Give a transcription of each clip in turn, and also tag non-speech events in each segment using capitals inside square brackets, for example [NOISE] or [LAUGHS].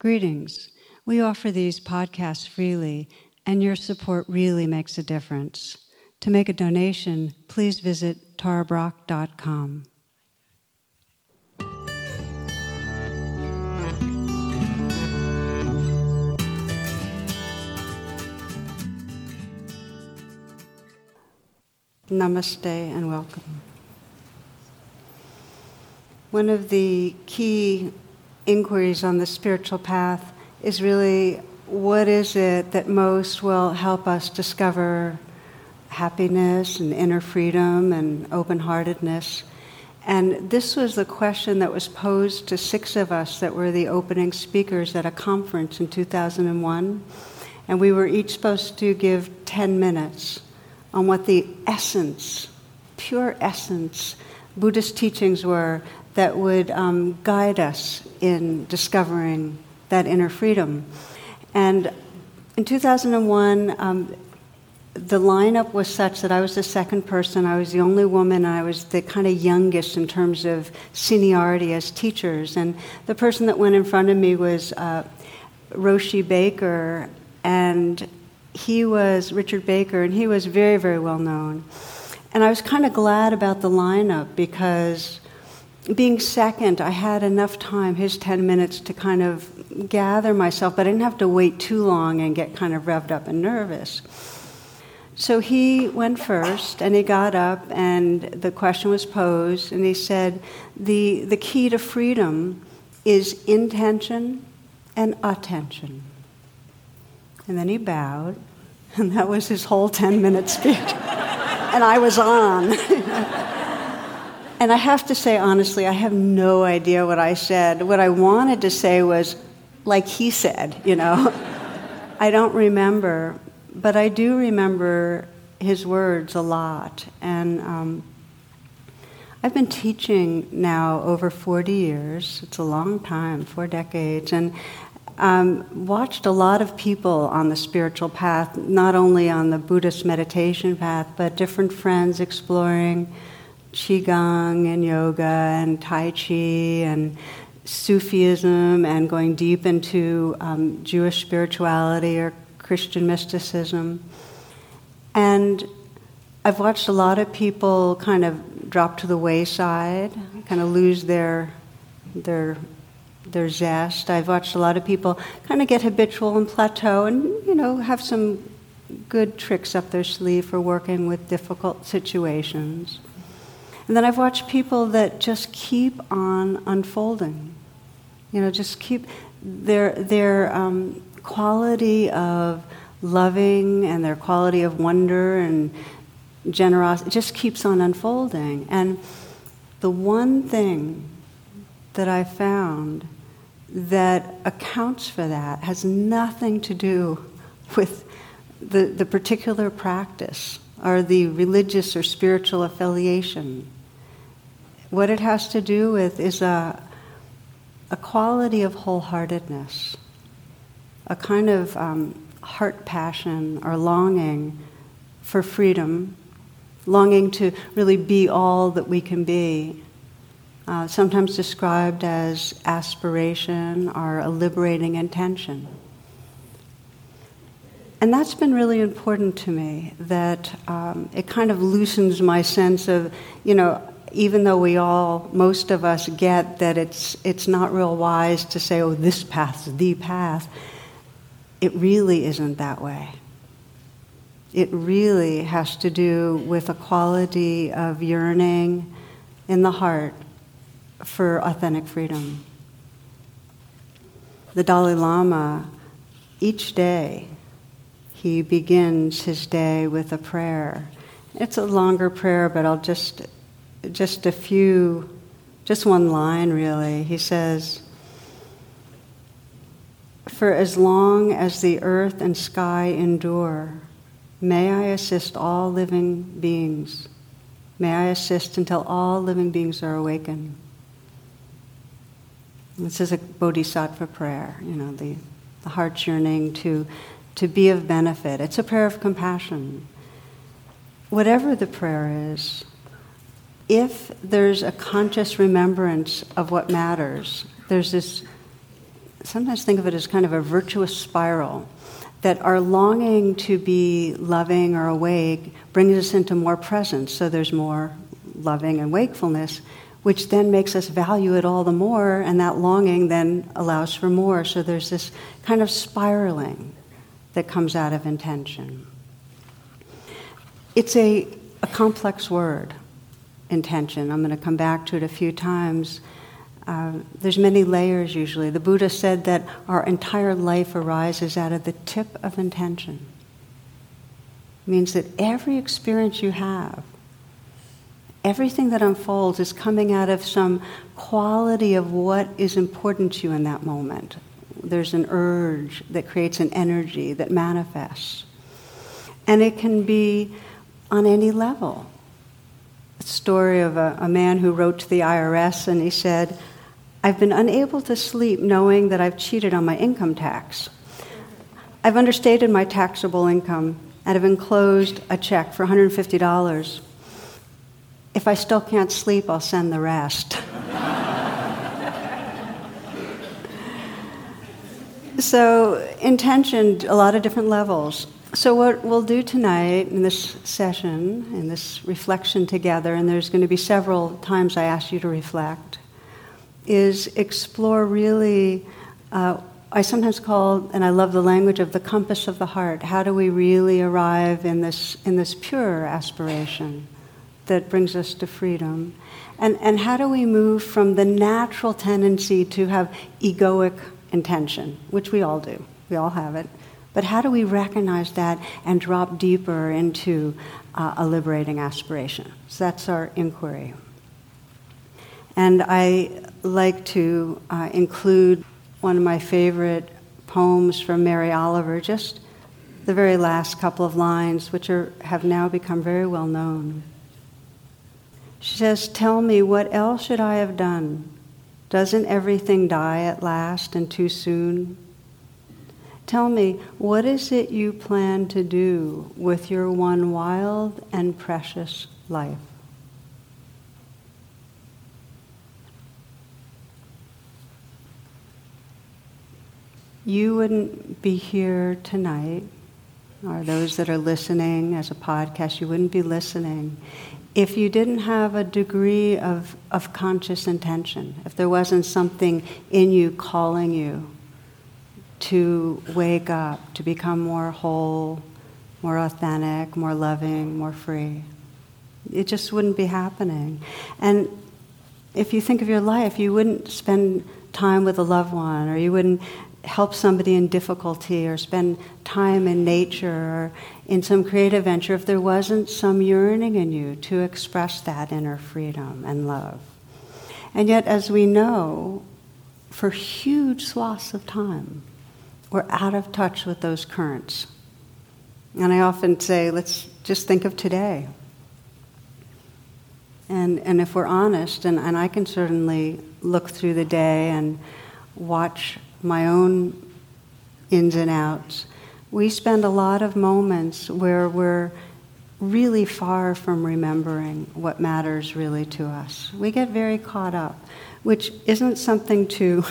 Greetings. We offer these podcasts freely, and your support really makes a difference. To make a donation, please visit tarabrach.com. Namaste and welcome. One of the key inquiries on the spiritual path is really what is it that most will help us discover happiness and inner freedom and open heartedness. And this was the question that was posed to six of us that were the opening speakers at a conference in 2001. And we were each supposed to give 10 minutes on what the essence, pure essence, Buddhist teachings were that would um, guide us in discovering that inner freedom. And in 2001, um, the lineup was such that I was the second person, I was the only woman, I was the kind of youngest in terms of seniority as teachers. And the person that went in front of me was uh, Roshi Baker, and he was Richard Baker, and he was very, very well known. And I was kind of glad about the lineup because being second, I had enough time, his 10 minutes, to kind of gather myself, but I didn't have to wait too long and get kind of revved up and nervous. So he went first and he got up and the question was posed and he said, The, the key to freedom is intention and attention. And then he bowed, [LAUGHS] and that was his whole 10 minute speech. [LAUGHS] and I was on. [LAUGHS] And I have to say, honestly, I have no idea what I said. What I wanted to say was, like he said, you know. [LAUGHS] I don't remember, but I do remember his words a lot. And um, I've been teaching now over 40 years. It's a long time, four decades. And um, watched a lot of people on the spiritual path, not only on the Buddhist meditation path, but different friends exploring qigong and yoga and tai chi and Sufism and going deep into um, Jewish spirituality or Christian mysticism. And I've watched a lot of people kind of drop to the wayside, kind of lose their their their zest. I've watched a lot of people kind of get habitual and plateau and you know have some good tricks up their sleeve for working with difficult situations. And then I've watched people that just keep on unfolding. You know, just keep their, their um, quality of loving and their quality of wonder and generosity just keeps on unfolding. And the one thing that I found that accounts for that has nothing to do [LAUGHS] with the, the particular practice or the religious or spiritual affiliation. What it has to do with is a, a quality of wholeheartedness, a kind of um, heart passion or longing for freedom, longing to really be all that we can be. Uh, sometimes described as aspiration or a liberating intention. And that's been really important to me, that um, it kind of loosens my sense of, you know, even though we all, most of us, get that it's, it's not real wise to say, oh, this path is the path, it really isn't that way. It really has to do with a quality of yearning in the heart for authentic freedom. The Dalai Lama, each day, he begins his day with a prayer. It's a longer prayer, but I'll just just a few, just one line really. He says, For as long as the earth and sky endure, may I assist all living beings. May I assist until all living beings are awakened. This is a bodhisattva prayer, you know, the, the heart yearning to, to be of benefit. It's a prayer of compassion. Whatever the prayer is, if there's a conscious remembrance of what matters, there's this sometimes think of it as kind of a virtuous spiral that our longing to be loving or awake brings us into more presence, so there's more loving and wakefulness, which then makes us value it all the more, and that longing then allows for more. So there's this kind of spiraling that comes out of intention. It's a, a complex word, intention. I'm going to come back to it a few times. Uh, there's many layers usually. The Buddha said that our entire life arises out of the tip of intention. It means that every experience you have, everything that unfolds is coming out of some quality of what is important to you in that moment. There's an urge that creates an energy that manifests. And it can be on any level. A story of a, a man who wrote to the IRS and he said, I've been unable to sleep knowing that I've cheated on my income tax. I've understated my taxable income and have enclosed a check for $150. If I still can't sleep, I'll send the rest. [LAUGHS] so, intention, a lot of different levels. So, what we'll do tonight in this session, in this reflection together, and there's going to be several times I ask you to reflect is explore really. Uh, I sometimes call, and I love the language of the compass of the heart. How do we really arrive in this, in this pure aspiration that brings us to freedom? And, and how do we move from the natural tendency to have egoic intention, which we all do, we all have it, but how do we recognize that and drop deeper into uh, a liberating aspiration? So that's our inquiry. And I like to uh, include one of my favorite poems from Mary Oliver, just the very last couple of lines, which are, have now become very well known. She says, Tell me, what else should I have done? Doesn't everything die at last and too soon? Tell me, what is it you plan to do with your one wild and precious life? you wouldn't be here tonight, or those that are listening as a podcast, you wouldn't be listening if you didn't have a degree of, of conscious intention, if there wasn't something in you calling you to wake up, to become more whole, more authentic, more loving, more free. It just wouldn't be happening. And if you think of your life, you wouldn't spend time with a loved one, or you wouldn't help somebody in difficulty or spend time in nature or in some creative venture if there wasn't some yearning in you to express that inner freedom and love. And yet, as we know, for huge swaths of time, we're out of touch with those currents. And I often say, let's just think of today. And, and if we're honest, and, and I can certainly look through the day and watch my own ins and outs, we spend a lot of moments where we're really far from remembering what matters really to us. We get very caught up, which isn't something to,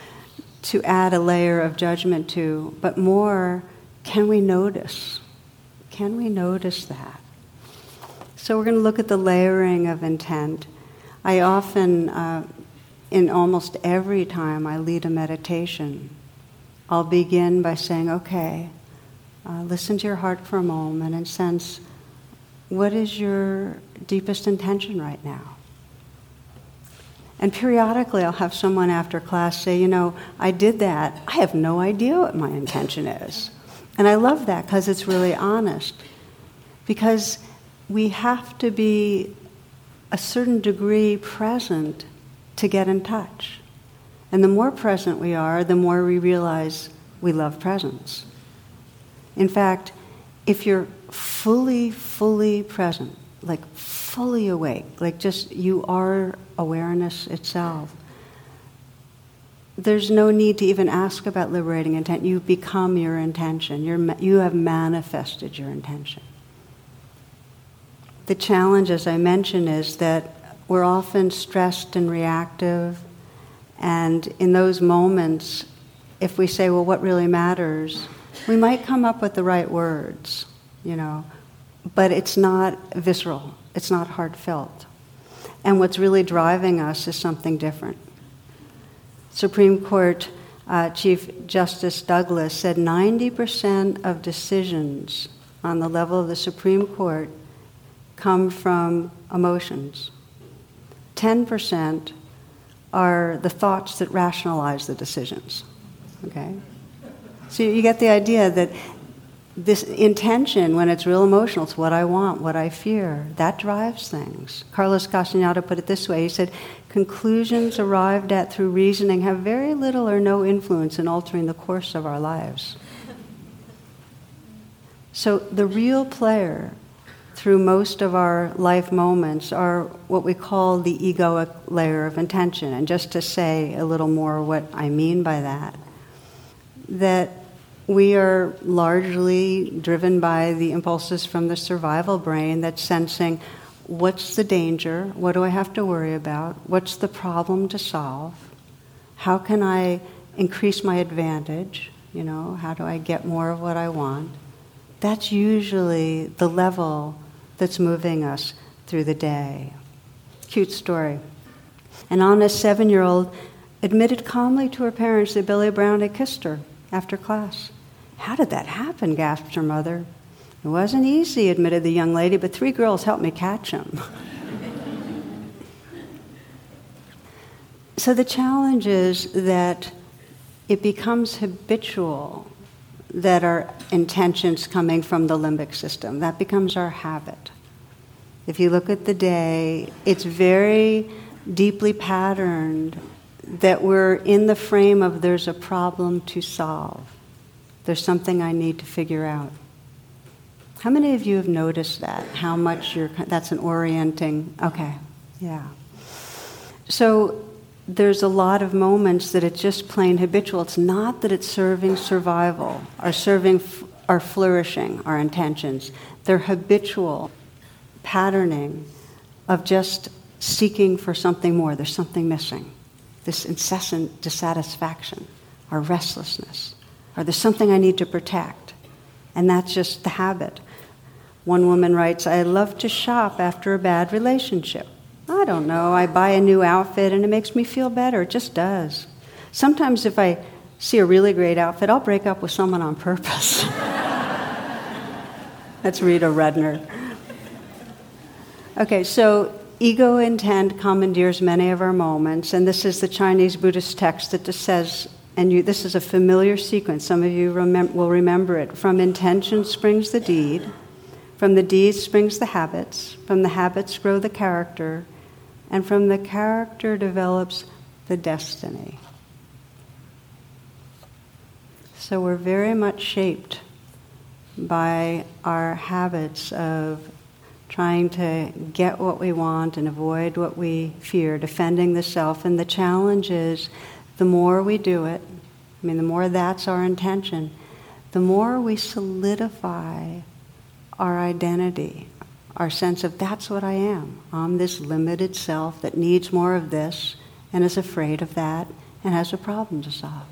[LAUGHS] to add a layer of judgment to, but more, can we notice? Can we notice that? So we're going to look at the layering of intent. I often uh, in almost every time I lead a meditation, I'll begin by saying, okay, uh, listen to your heart for a moment and sense what is your deepest intention right now? And periodically, I'll have someone after class say, You know, I did that. I have no idea what my intention is. And I love that because it's really honest. Because we have to be a certain degree present to get in touch. And the more present we are, the more we realize we love presence. In fact, if you're fully, fully present, like fully awake, like just you are awareness itself, there's no need to even ask about liberating intent. You become your intention. You're, you have manifested your intention. The challenge, as I mentioned, is that we're often stressed and reactive, and in those moments, if we say, well, what really matters, we might come up with the right words, you know, but it's not visceral, it's not heartfelt. And what's really driving us is something different. Supreme Court uh, Chief Justice Douglas said 90% of decisions on the level of the Supreme Court come from emotions. 10% are the thoughts that rationalize the decisions. Okay? So you get the idea that this intention, when it's real emotional, it's what I want, what I fear. That drives things. Carlos Castaneda put it this way he said, Conclusions arrived at through reasoning have very little or no influence in altering the course of our lives. So the real player through most of our life moments are what we call the egoic layer of intention. And just to say a little more what I mean by that, that we are largely driven by the impulses from the survival brain that's sensing what's the danger, what do I have to worry about, what's the problem to solve, how can I increase my advantage, you know, how do I get more of what I want. That's usually the level that's moving us through the day. Cute story. An honest seven year old admitted calmly to her parents that Billy Brown had kissed her after class. How did that happen? gasped her mother. It wasn't easy, admitted the young lady, but three girls helped me catch him. [LAUGHS] so the challenge is that it becomes habitual that our intentions coming from the limbic system. That becomes our habit. If you look at the day, it's very deeply patterned that we're in the frame of there's a problem to solve. There's something I need to figure out. How many of you have noticed that? How much you're, that's an orienting, okay, yeah. So there's a lot of moments that it's just plain habitual. It's not that it's serving survival or serving our flourishing, our intentions. They're habitual patterning of just seeking for something more. There's something missing. This incessant dissatisfaction, our restlessness or there's something I need to protect. And that's just the habit. One woman writes, I love to shop after a bad relationship. I don't know, I buy a new outfit and it makes me feel better. It just does. Sometimes if I see a really great outfit, I'll break up with someone on purpose. [LAUGHS] That's Rita Rudner. Okay, so ego intent commandeers many of our moments, and this is the Chinese Buddhist text that just says and you, this is a familiar sequence. Some of you remem- will remember it. From intention springs the deed, from the deed springs the habits, from the habits grow the character, and from the character develops the destiny. So we're very much shaped by our habits of trying to get what we want and avoid what we fear, defending the self. And the challenge is the more we do it, I mean, the more that's our intention, the more we solidify our identity, our sense of that's what I am. I'm this limited self that needs more of this and is afraid of that and has a problem to solve.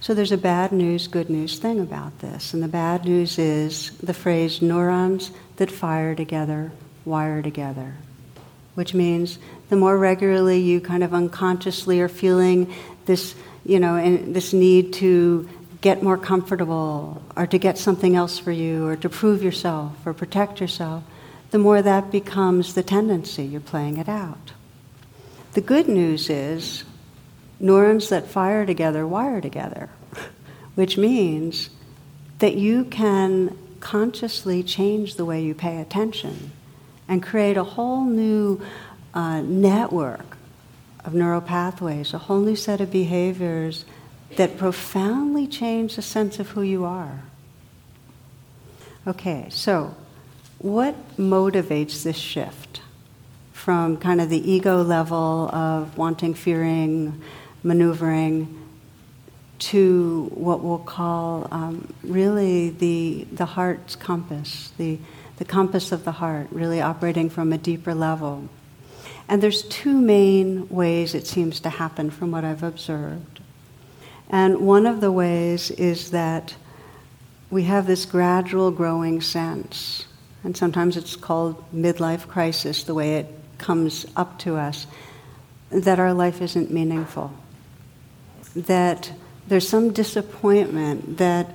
So there's a bad news, good news thing about this. And the bad news is the phrase neurons that fire together wire together which means the more regularly you kind of unconsciously are feeling this, you know, and this need to get more comfortable or to get something else for you or to prove yourself or protect yourself, the more that becomes the tendency. You're playing it out. The good news is neurons that fire together wire together, [LAUGHS] which means that you can consciously change the way you pay attention and create a whole new uh, network of neural pathways, a whole new set of behaviors that profoundly change the sense of who you are. Okay, so what motivates this shift from kind of the ego level of wanting, fearing, maneuvering to what we'll call um, really the, the heart's compass, the the compass of the heart, really operating from a deeper level. And there's two main ways it seems to happen from what I've observed. And one of the ways is that we have this gradual growing sense, and sometimes it's called midlife crisis, the way it comes up to us, that our life isn't meaningful. That there's some disappointment that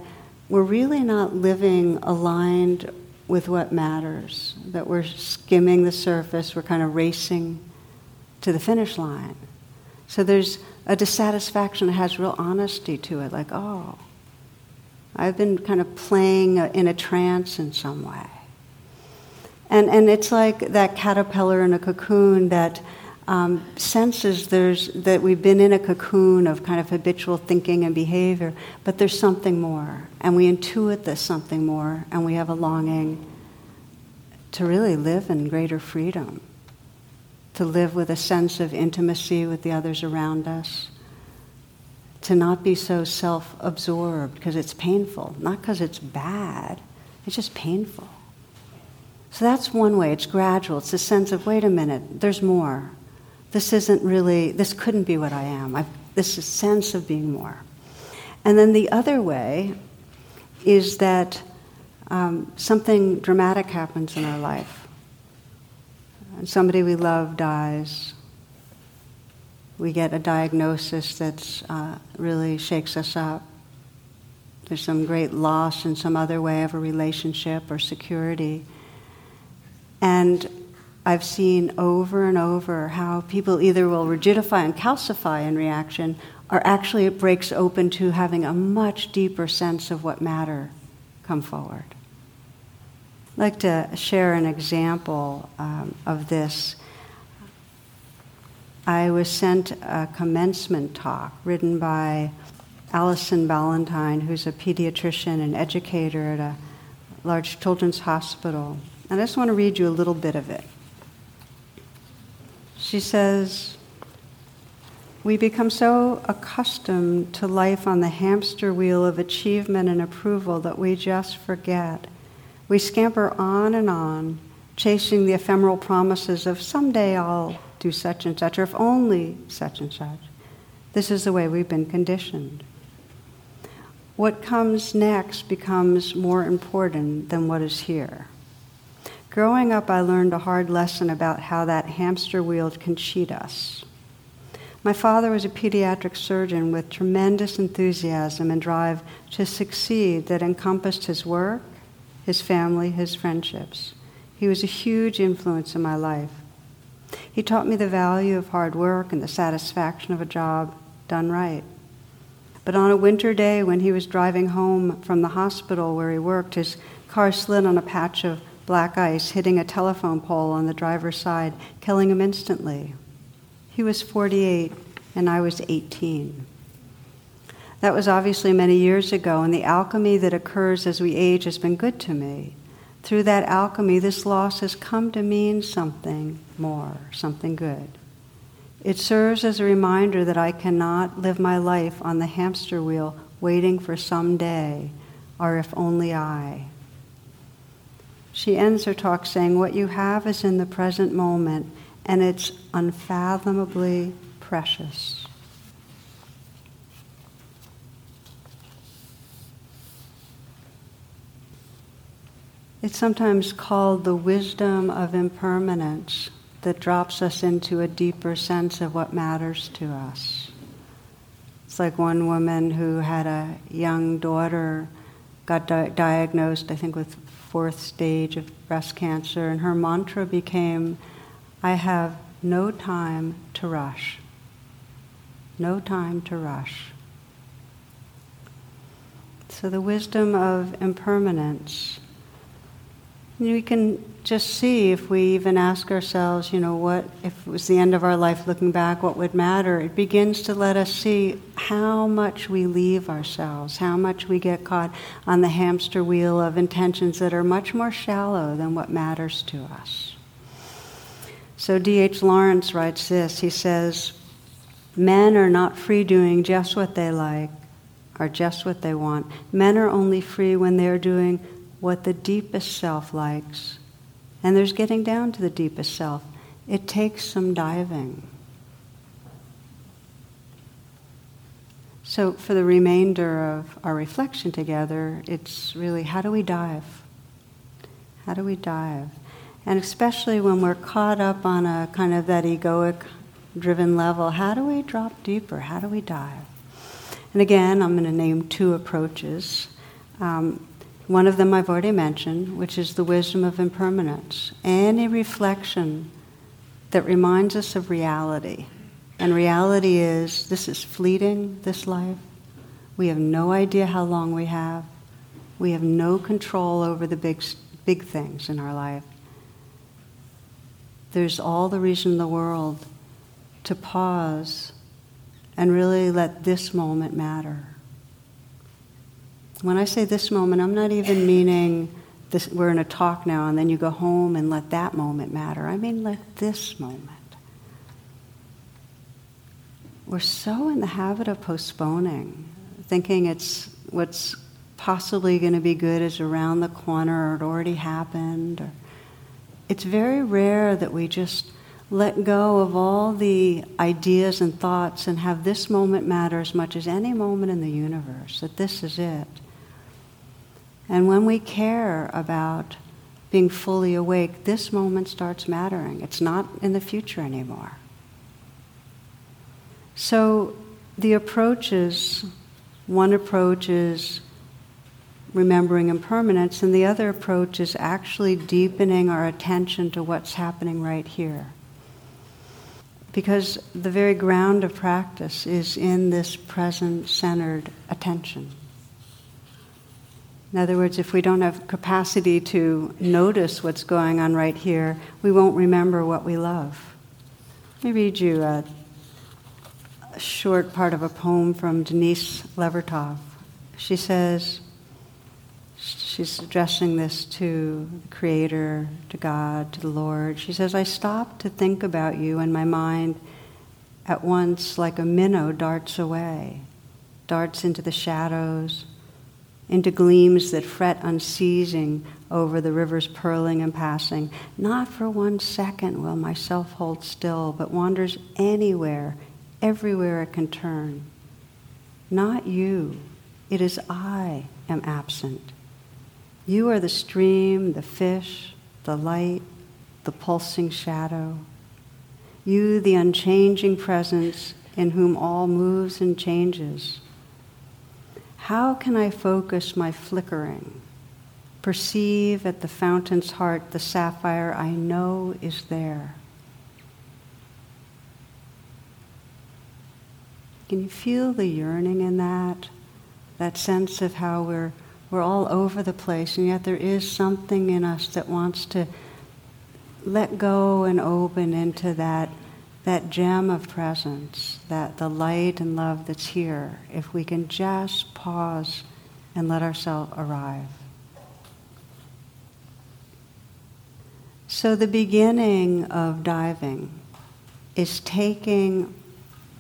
we're really not living aligned with what matters, that we're skimming the surface, we're kind of racing to the finish line. So there's a dissatisfaction that has real honesty to it, like, oh, I've been kind of playing in a trance in some way. And, and it's like that caterpillar in a cocoon that um, senses there's, that we've been in a cocoon of kind of habitual thinking and behavior, but there's something more. And we intuit this something more, and we have a longing to really live in greater freedom, to live with a sense of intimacy with the others around us, to not be so self absorbed because it's painful, not because it's bad, it's just painful. So that's one way, it's gradual. It's a sense of, wait a minute, there's more this isn't really, this couldn't be what I am. I've, this is sense of being more. And then the other way is that um, something dramatic happens in our life. Somebody we love dies. We get a diagnosis that uh, really shakes us up. There's some great loss in some other way of a relationship or security. And I've seen over and over how people either will rigidify and calcify in reaction, or actually it breaks open to having a much deeper sense of what matter come forward. I'd like to share an example um, of this. I was sent a commencement talk written by Allison Ballantyne, who's a pediatrician and educator at a large children's hospital. And I just want to read you a little bit of it. She says, We become so accustomed to life on the hamster wheel of achievement and approval that we just forget. We scamper on and on, chasing the ephemeral promises of someday I'll do such and such, or if only such and such. This is the way we've been conditioned. What comes next becomes more important than what is here. Growing up, I learned a hard lesson about how that hamster wheel can cheat us. My father was a pediatric surgeon with tremendous enthusiasm and drive to succeed that encompassed his work, his family, his friendships. He was a huge influence in my life. He taught me the value of hard work and the satisfaction of a job done right. But on a winter day when he was driving home from the hospital where he worked, his car slid on a patch of black ice hitting a telephone pole on the driver's side, killing him instantly. He was 48 and I was 18. That was obviously many years ago, and the alchemy that occurs as we age has been good to me. Through that alchemy, this loss has come to mean something more, something good. It serves as a reminder that I cannot live my life on the hamster wheel waiting for some day, or if only I. She ends her talk saying, What you have is in the present moment, and it's unfathomably precious. It's sometimes called the wisdom of impermanence that drops us into a deeper sense of what matters to us. It's like one woman who had a young daughter, got di- diagnosed, I think, with fourth stage of breast cancer, and her mantra became, I have no time to rush. No time to rush. So, the wisdom of impermanence we can just see if we even ask ourselves, you know, what, if it was the end of our life looking back, what would matter? It begins to let us see how much we leave ourselves, how much we get caught on the hamster wheel of intentions that are much more shallow than what matters to us. So D.H. Lawrence writes this he says, Men are not free doing just what they like or just what they want. Men are only free when they are doing what the deepest self likes. And there's getting down to the deepest self. It takes some diving. So, for the remainder of our reflection together, it's really how do we dive? How do we dive? And especially when we're caught up on a kind of that egoic driven level, how do we drop deeper? How do we dive? And again, I'm going to name two approaches. Um, one of them I've already mentioned, which is the wisdom of impermanence. Any reflection that reminds us of reality. And reality is this is fleeting, this life. We have no idea how long we have. We have no control over the big, big things in our life. There's all the reason in the world to pause and really let this moment matter. When I say this moment, I'm not even meaning this, we're in a talk now and then you go home and let that moment matter. I mean, let this moment. We're so in the habit of postponing, thinking it's what's possibly going to be good is around the corner or it already happened. Or, it's very rare that we just let go of all the ideas and thoughts and have this moment matter as much as any moment in the universe, that this is it. And when we care about being fully awake, this moment starts mattering. It's not in the future anymore. So the approaches one approach is remembering impermanence, and the other approach is actually deepening our attention to what's happening right here. Because the very ground of practice is in this present centered attention. In other words, if we don't have capacity to notice what's going on right here, we won't remember what we love. Let me read you a, a short part of a poem from Denise Levertov. She says, she's addressing this to the Creator, to God, to the Lord. She says, I stop to think about you, and my mind at once, like a minnow, darts away, darts into the shadows, into gleams that fret unceasing over the river's purling and passing. Not for one second will myself hold still, but wanders anywhere, everywhere it can turn. Not you, it is I am absent. You are the stream, the fish, the light, the pulsing shadow. You, the unchanging presence in whom all moves and changes. How can I focus my flickering? Perceive at the fountain's heart the sapphire I know is there. Can you feel the yearning in that? That sense of how we're we're all over the place, and yet there is something in us that wants to let go and open into that, that gem of presence, that the light and love that's here, if we can just pause and let ourselves arrive. So, the beginning of diving is taking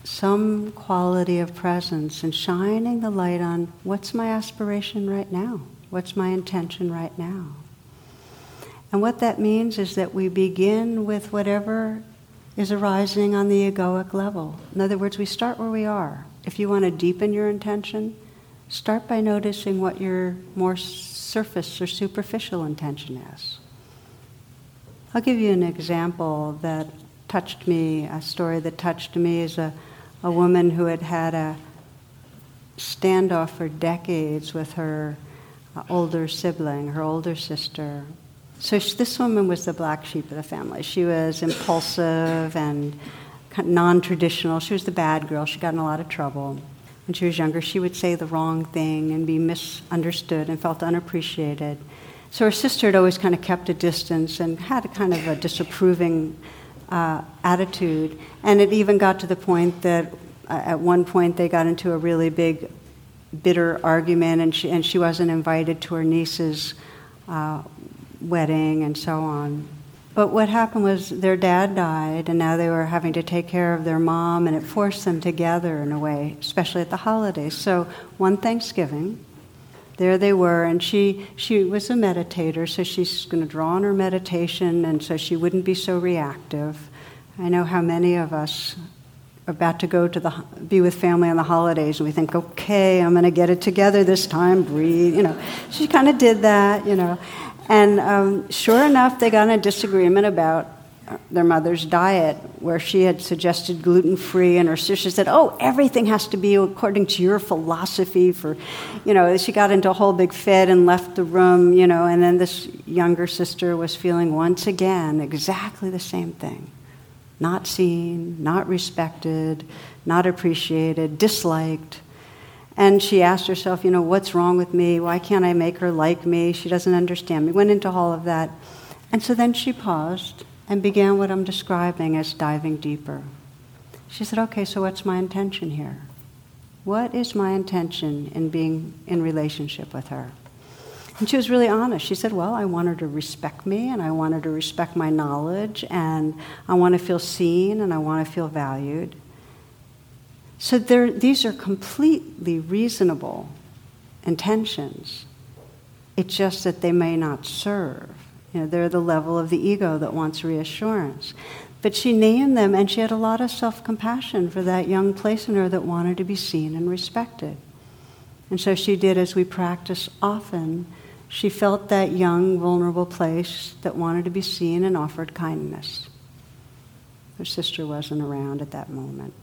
some quality of presence and shining the light on what's my aspiration right now? What's my intention right now? And what that means is that we begin with whatever is arising on the egoic level. In other words, we start where we are. If you want to deepen your intention, start by noticing what your more surface or superficial intention is. I'll give you an example that touched me, a story that touched me is a a woman who had had a standoff for decades with her uh, older sibling, her older sister. So she, this woman was the black sheep of the family. She was impulsive and non-traditional. She was the bad girl. She got in a lot of trouble. When she was younger, she would say the wrong thing and be misunderstood and felt unappreciated. So her sister had always kind of kept a distance and had a kind of a disapproving uh, attitude. And it even got to the point that uh, at one point they got into a really big, bitter argument, and she, and she wasn't invited to her niece's uh, wedding and so on. But what happened was their dad died, and now they were having to take care of their mom, and it forced them together in a way, especially at the holidays. So one Thanksgiving, there they were, and she, she was a meditator, so she's going to draw on her meditation, and so she wouldn't be so reactive. I know how many of us are about to go to the be with family on the holidays and we think okay i'm going to get it together this time breathe you know she kind of did that you know and um, sure enough they got in a disagreement about their mother's diet where she had suggested gluten-free and her sister said oh everything has to be according to your philosophy for you know she got into a whole big fit and left the room you know and then this younger sister was feeling once again exactly the same thing not seen, not respected, not appreciated, disliked. And she asked herself, you know, what's wrong with me? Why can't I make her like me? She doesn't understand me. Went into all of that. And so then she paused and began what I'm describing as diving deeper. She said, okay, so what's my intention here? What is my intention in being in relationship with her? And she was really honest. She said, Well, I want her to respect me, and I want her to respect my knowledge, and I want to feel seen, and I want to feel valued. So these are completely reasonable intentions. It's just that they may not serve. You know, they're the level of the ego that wants reassurance. But she named them, and she had a lot of self compassion for that young place in her that wanted to be seen and respected. And so she did as we practice often she felt that young, vulnerable place that wanted to be seen and offered kindness. Her sister wasn't around at that moment.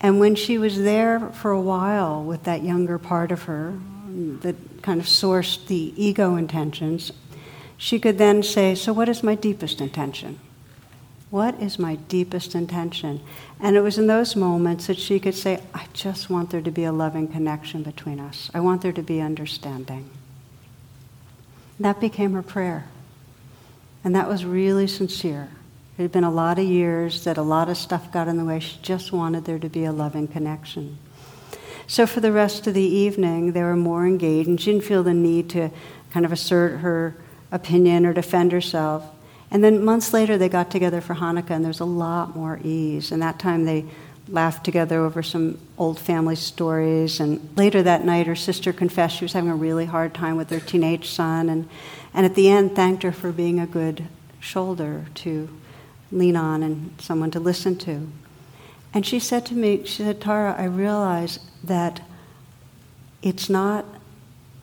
And when she was there for a while with that younger part of her that kind of sourced the ego intentions, she could then say, So, what is my deepest intention? What is my deepest intention? And it was in those moments that she could say, I just want there to be a loving connection between us. I want there to be understanding. That became her prayer. And that was really sincere. It had been a lot of years that a lot of stuff got in the way. She just wanted there to be a loving connection. So for the rest of the evening, they were more engaged, and she didn't feel the need to kind of assert her opinion or defend herself. And then months later, they got together for Hanukkah, and there's a lot more ease. And that time, they laughed together over some old family stories. And later that night, her sister confessed she was having a really hard time with her teenage son. And, and at the end, thanked her for being a good shoulder to lean on and someone to listen to. And she said to me, she said, Tara, I realize that it's not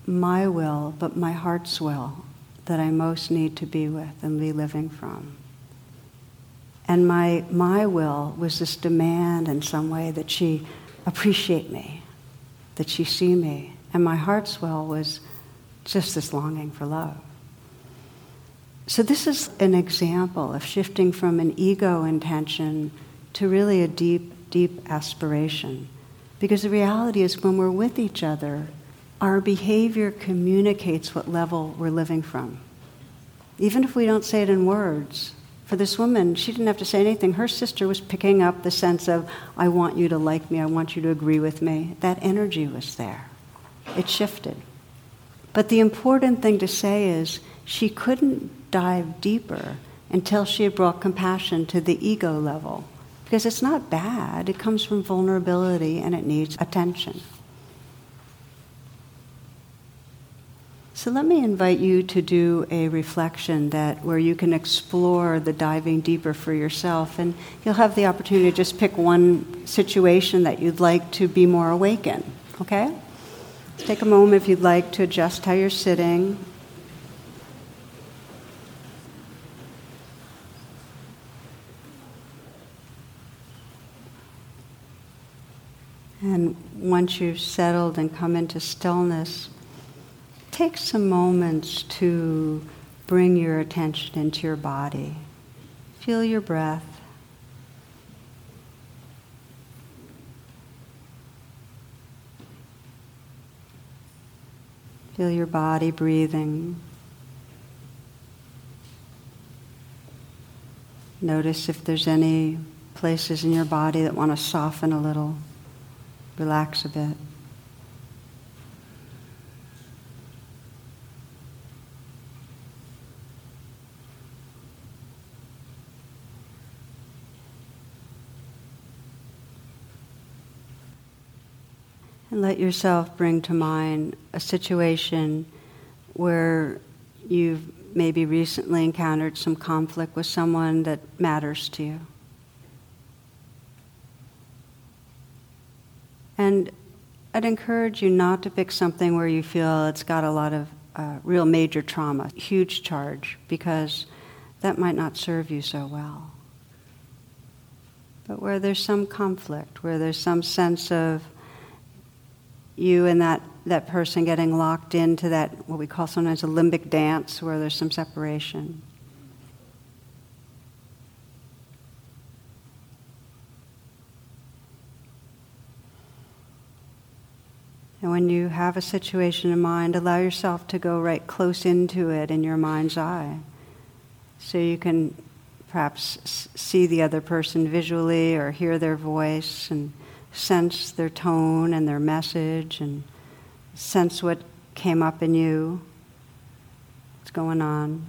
my will, but my heart's will that I most need to be with and be living from. And my, my will was this demand in some way that she appreciate me, that she see me. And my heart's will was just this longing for love. So, this is an example of shifting from an ego intention to really a deep, deep aspiration. Because the reality is, when we're with each other, our behavior communicates what level we're living from. Even if we don't say it in words, for this woman, she didn't have to say anything. Her sister was picking up the sense of, I want you to like me, I want you to agree with me. That energy was there. It shifted. But the important thing to say is, she couldn't dive deeper until she had brought compassion to the ego level. Because it's not bad, it comes from vulnerability and it needs attention. So let me invite you to do a reflection that where you can explore the diving deeper for yourself and you'll have the opportunity to just pick one situation that you'd like to be more awakened, okay? Take a moment if you'd like to adjust how you're sitting. And once you've settled and come into stillness, take some moments to bring your attention into your body. Feel your breath. Feel your body breathing. Notice if there's any places in your body that want to soften a little, relax a bit. And let yourself bring to mind a situation where you've maybe recently encountered some conflict with someone that matters to you. And I'd encourage you not to pick something where you feel it's got a lot of uh, real major trauma, huge charge, because that might not serve you so well. But where there's some conflict, where there's some sense of you and that, that person getting locked into that, what we call sometimes a limbic dance, where there's some separation. And when you have a situation in mind, allow yourself to go right close into it in your mind's eye. So you can perhaps see the other person visually or hear their voice and sense their tone and their message and sense what came up in you, what's going on.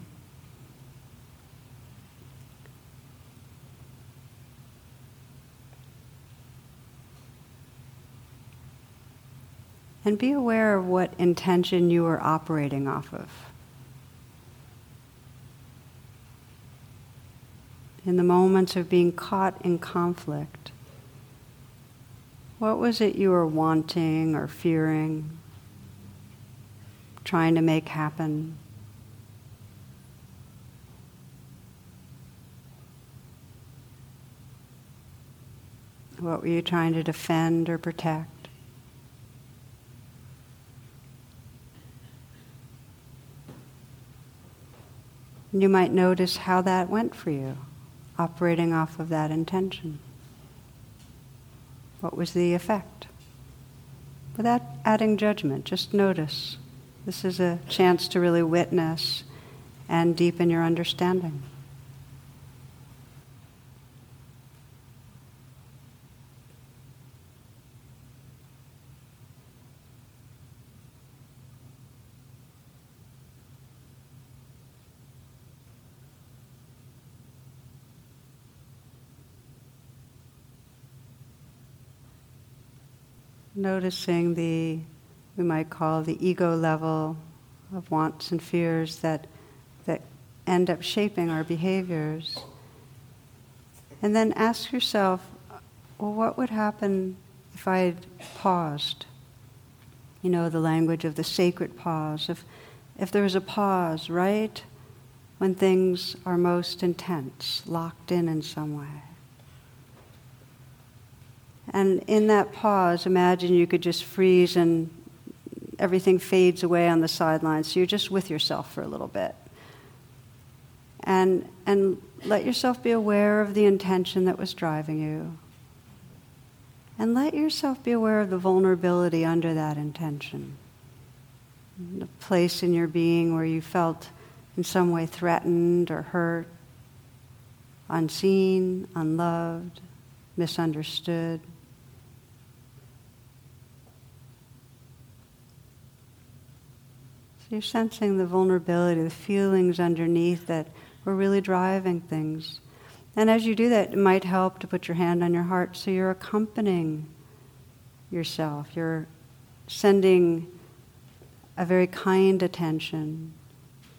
And be aware of what intention you are operating off of. In the moments of being caught in conflict, what was it you were wanting or fearing, trying to make happen? What were you trying to defend or protect? And you might notice how that went for you, operating off of that intention. What was the effect? Without adding judgment, just notice. This is a chance to really witness and deepen your understanding. Noticing the, we might call the ego level of wants and fears that, that end up shaping our behaviors. And then ask yourself, well, what would happen if I had paused? You know, the language of the sacred pause. If, if there was a pause right when things are most intense, locked in in some way. And in that pause, imagine you could just freeze and everything fades away on the sidelines. So you're just with yourself for a little bit. And, and let yourself be aware of the intention that was driving you. And let yourself be aware of the vulnerability under that intention. The place in your being where you felt in some way threatened or hurt, unseen, unloved, misunderstood. You're sensing the vulnerability, the feelings underneath that were really driving things. And as you do that, it might help to put your hand on your heart so you're accompanying yourself. You're sending a very kind attention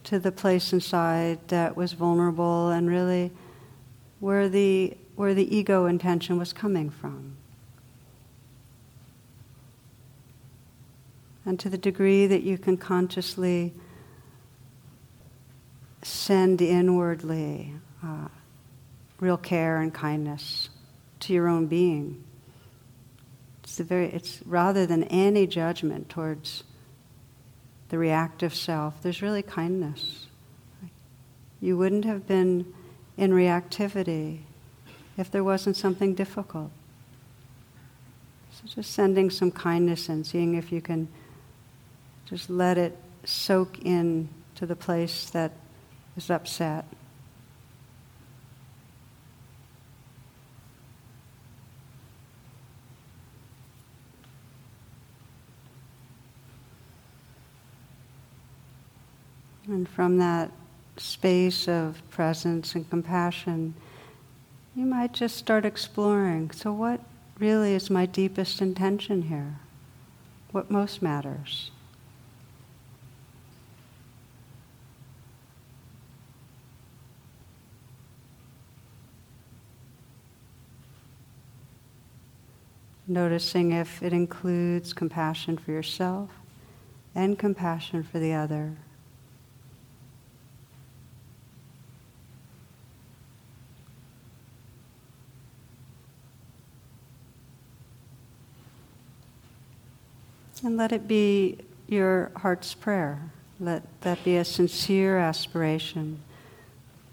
to the place inside that was vulnerable and really where the, where the ego intention was coming from. And to the degree that you can consciously send inwardly uh, real care and kindness to your own being. It's, the very, it's rather than any judgment towards the reactive self, there's really kindness. You wouldn't have been in reactivity if there wasn't something difficult. So just sending some kindness and seeing if you can just let it soak in to the place that is upset. And from that space of presence and compassion, you might just start exploring. So, what really is my deepest intention here? What most matters? Noticing if it includes compassion for yourself and compassion for the other. And let it be your heart's prayer. Let that be a sincere aspiration.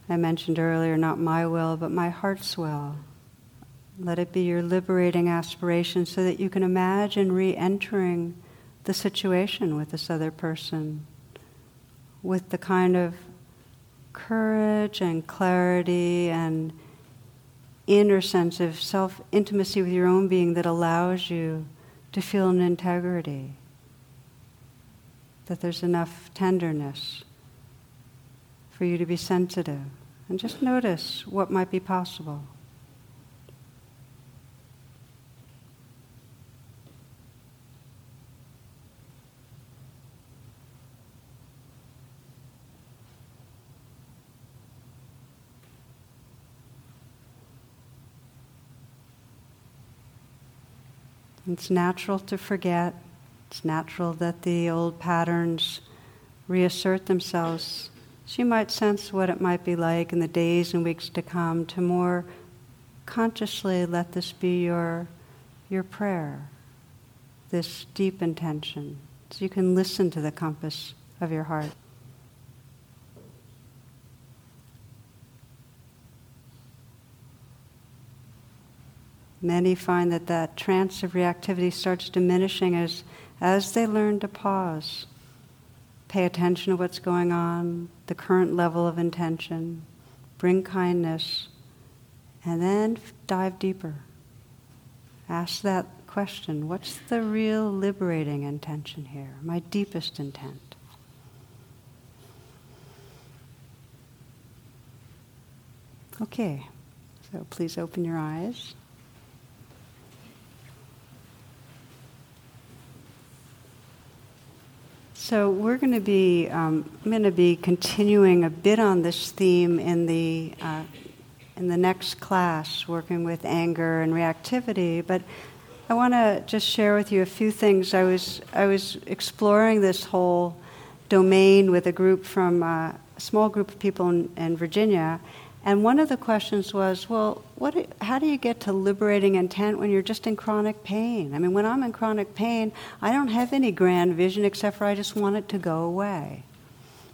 I mentioned earlier, not my will, but my heart's will. Let it be your liberating aspiration so that you can imagine re entering the situation with this other person with the kind of courage and clarity and inner sense of self intimacy with your own being that allows you to feel an integrity, that there's enough tenderness for you to be sensitive. And just notice what might be possible. It's natural to forget. It's natural that the old patterns reassert themselves. She might sense what it might be like in the days and weeks to come to more consciously let this be your, your prayer, this deep intention, so you can listen to the compass of your heart. Many find that that trance of reactivity starts diminishing as, as they learn to pause, pay attention to what's going on, the current level of intention, bring kindness, and then dive deeper. Ask that question what's the real liberating intention here, my deepest intent? Okay, so please open your eyes. So we're going to be, um, going to be continuing a bit on this theme in the uh, in the next class, working with anger and reactivity. But I want to just share with you a few things. I was I was exploring this whole domain with a group from uh, a small group of people in, in Virginia, and one of the questions was, well, what, how do you get to liberating intent when you're just in chronic pain? I mean, when I'm in chronic pain, I don't have any grand vision except for I just want it to go away.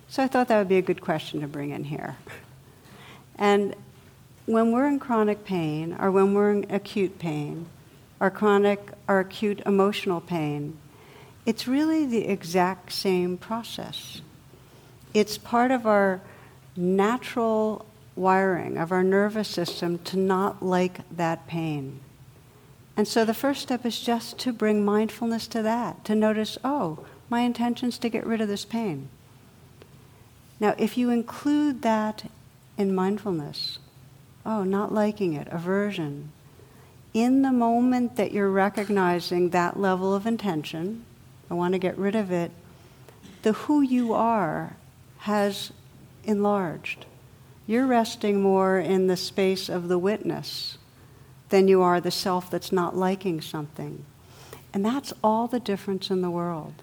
So I thought that would be a good question to bring in here. And when we're in chronic pain, or when we're in acute pain, or chronic or acute emotional pain, it's really the exact same process. It's part of our natural wiring of our nervous system to not like that pain. And so the first step is just to bring mindfulness to that, to notice, oh, my intention is to get rid of this pain. Now, if you include that in mindfulness, oh, not liking it, aversion, in the moment that you're recognizing that level of intention, I want to get rid of it, the who you are has enlarged. You're resting more in the space of the witness than you are the self that's not liking something. And that's all the difference in the world.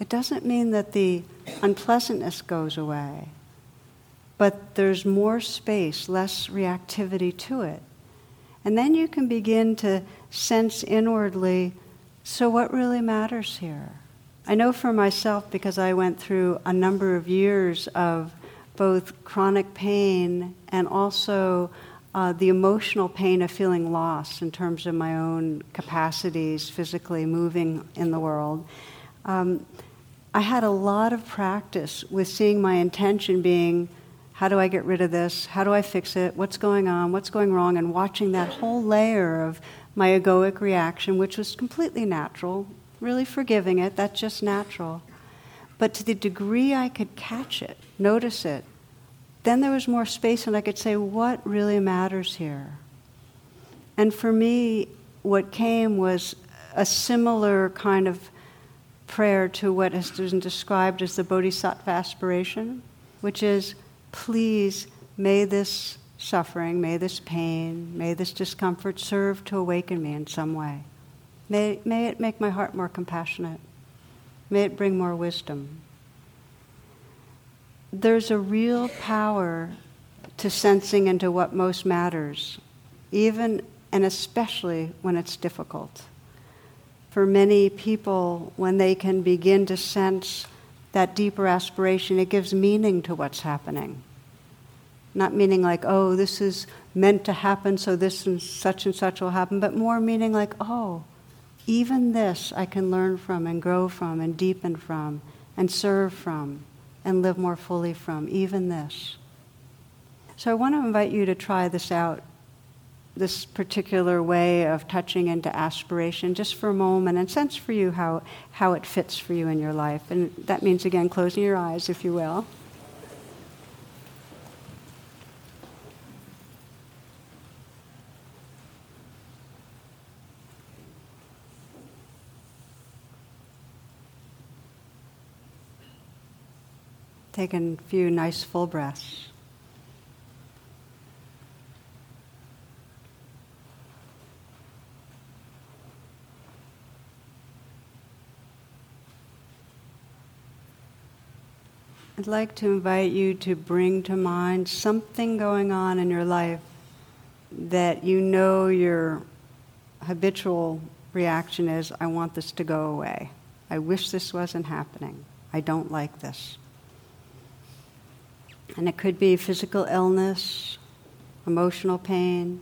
It doesn't mean that the unpleasantness goes away, but there's more space, less reactivity to it. And then you can begin to sense inwardly so, what really matters here? I know for myself because I went through a number of years of both chronic pain and also uh, the emotional pain of feeling lost in terms of my own capacities physically moving in the world. Um, I had a lot of practice with seeing my intention being how do I get rid of this? How do I fix it? What's going on? What's going wrong? And watching that whole layer of my egoic reaction, which was completely natural, really forgiving it, that's just natural. But to the degree I could catch it, notice it, then there was more space and I could say, what really matters here? And for me, what came was a similar kind of prayer to what has been described as the bodhisattva aspiration, which is, please, may this suffering, may this pain, may this discomfort serve to awaken me in some way. May, may it make my heart more compassionate. May it bring more wisdom. There's a real power to sensing into what most matters, even and especially when it's difficult. For many people, when they can begin to sense that deeper aspiration, it gives meaning to what's happening. Not meaning like, oh, this is meant to happen, so this and such and such will happen, but more meaning like, oh, even this I can learn from and grow from and deepen from and serve from and live more fully from, even this. So I want to invite you to try this out, this particular way of touching into aspiration, just for a moment and sense for you how, how it fits for you in your life. And that means, again, closing your eyes, if you will. Take a few nice full breaths. I'd like to invite you to bring to mind something going on in your life that you know your habitual reaction is I want this to go away. I wish this wasn't happening. I don't like this. And it could be physical illness, emotional pain,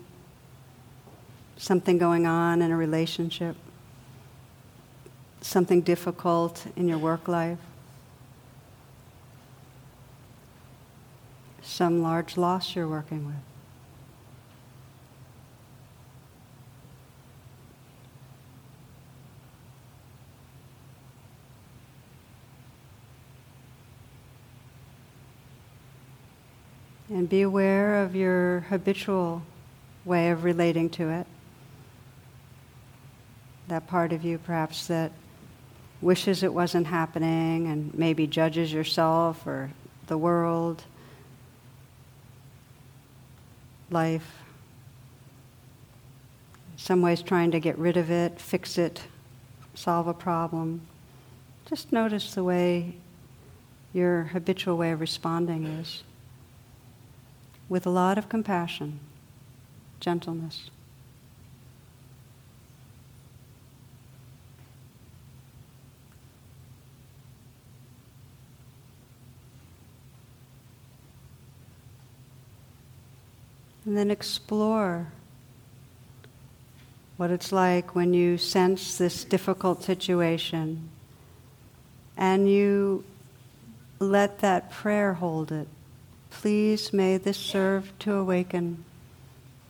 something going on in a relationship, something difficult in your work life, some large loss you're working with. And be aware of your habitual way of relating to it. That part of you, perhaps, that wishes it wasn't happening and maybe judges yourself or the world, life. some ways, trying to get rid of it, fix it, solve a problem. Just notice the way your habitual way of responding is with a lot of compassion, gentleness. And then explore what it's like when you sense this difficult situation and you let that prayer hold it. Please may this serve to awaken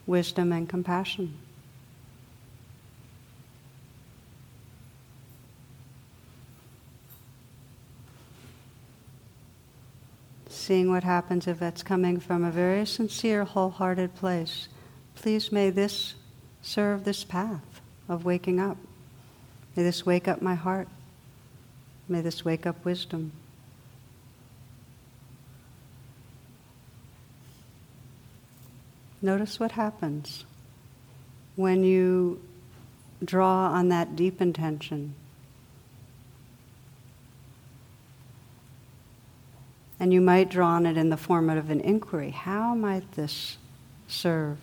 wisdom and compassion. Seeing what happens if that's coming from a very sincere, wholehearted place. Please may this serve this path of waking up. May this wake up my heart. May this wake up wisdom. Notice what happens when you draw on that deep intention. And you might draw on it in the form of an inquiry. How might this serve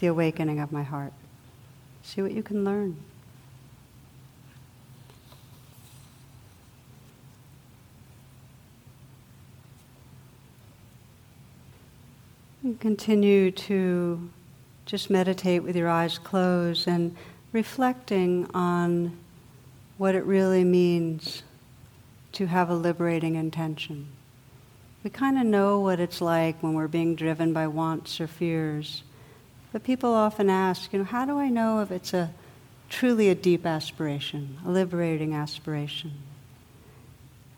the awakening of my heart? See what you can learn. And continue to just meditate with your eyes closed and reflecting on what it really means to have a liberating intention. We kind of know what it's like when we're being driven by wants or fears. But people often ask, you know, how do I know if it's a truly a deep aspiration, a liberating aspiration?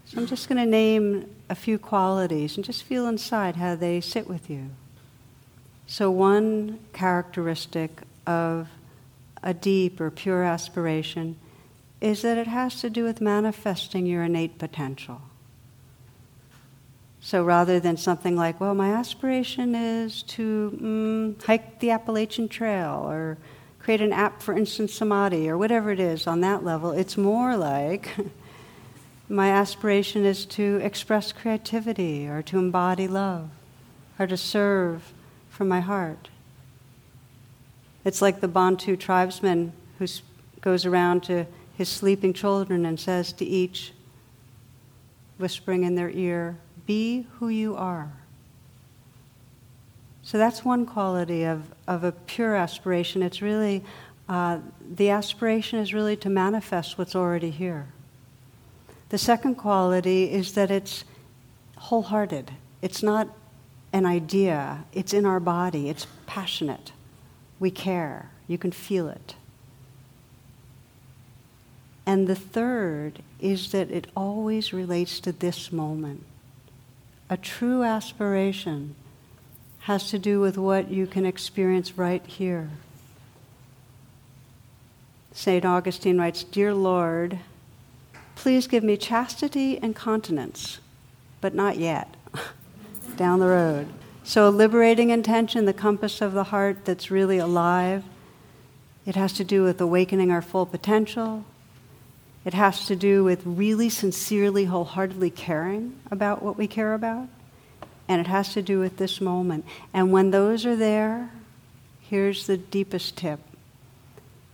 So I'm just going to name a few qualities and just feel inside how they sit with you. So, one characteristic of a deep or pure aspiration is that it has to do with manifesting your innate potential. So rather than something like, well, my aspiration is to mm, hike the Appalachian Trail or create an app for instant samadhi or whatever it is on that level. It's more like [LAUGHS] my aspiration is to express creativity or to embody love or to serve from my heart. It's like the Bantu tribesman who goes around to his sleeping children and says to each, whispering in their ear, Be who you are. So that's one quality of, of a pure aspiration. It's really, uh, the aspiration is really to manifest what's already here. The second quality is that it's wholehearted. It's not an idea, it's in our body, it's passionate. We care, you can feel it. And the third is that it always relates to this moment. A true aspiration has to do with what you can experience right here. St. Augustine writes Dear Lord, please give me chastity and continence, but not yet, [LAUGHS] down the road. So, a liberating intention, the compass of the heart that's really alive, it has to do with awakening our full potential. It has to do with really sincerely, wholeheartedly caring about what we care about and it has to do with this moment. And when those are there, here's the deepest tip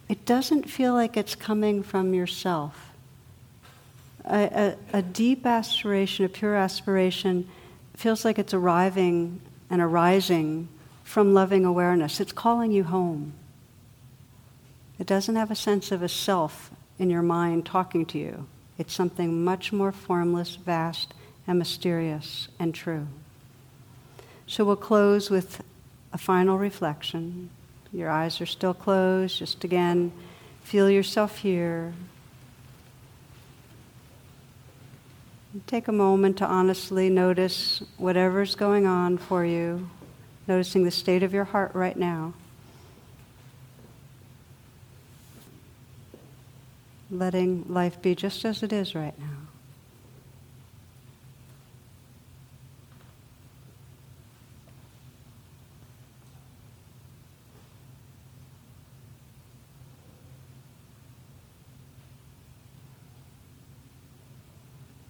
it doesn't feel like it's coming from yourself. A, a, a, deep aspiration, a pure aspiration, feels like it's arriving and arising from loving awareness. It's calling you home. It doesn't have a sense of a self in your mind talking to you. It's something much more formless, vast, and mysterious and true. So we'll close with a final reflection. Your eyes are still closed. Just again, feel yourself here. Take a moment to honestly notice whatever's going on for you, noticing the state of your heart right now. Letting life be just as it is right now.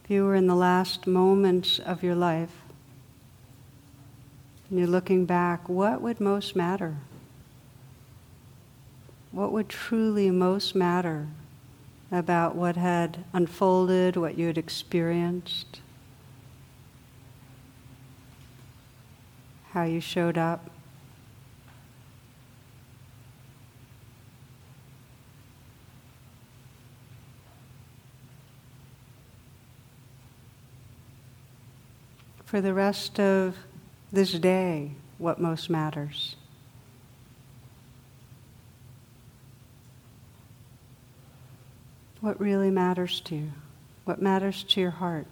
If you were in the last moments of your life, and you're looking back, what would most matter? What would truly most matter about what had unfolded, what you had experienced, how you showed up? For the rest of this day what most matters. What really matters to you? What matters to your heart?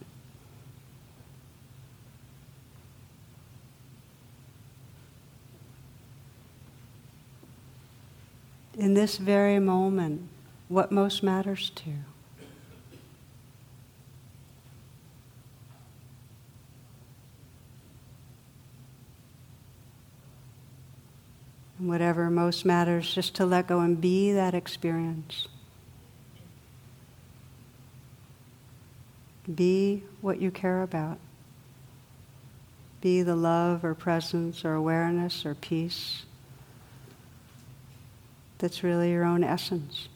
In this very moment, what most matters to you? Whatever most matters, just to let go and be that experience. Be what you care about. Be the love or presence or awareness or peace that's really your own essence.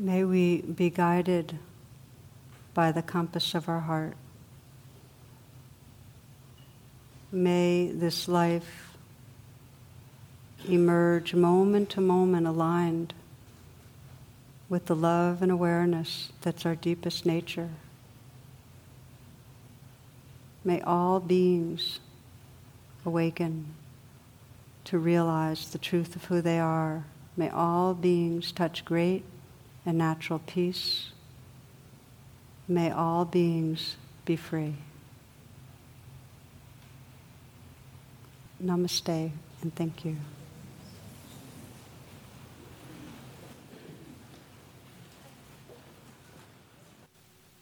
May we be guided by the compass of our heart. May this life emerge moment to moment aligned with the love and awareness that's our deepest nature. May all beings awaken to realize the truth of who they are. May all beings touch great and natural peace. May all beings be free. Namaste and thank you.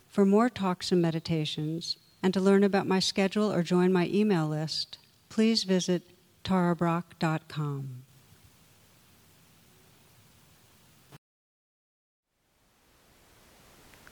For more talks and meditations, and to learn about my schedule or join my email list, please visit tarabrach.com.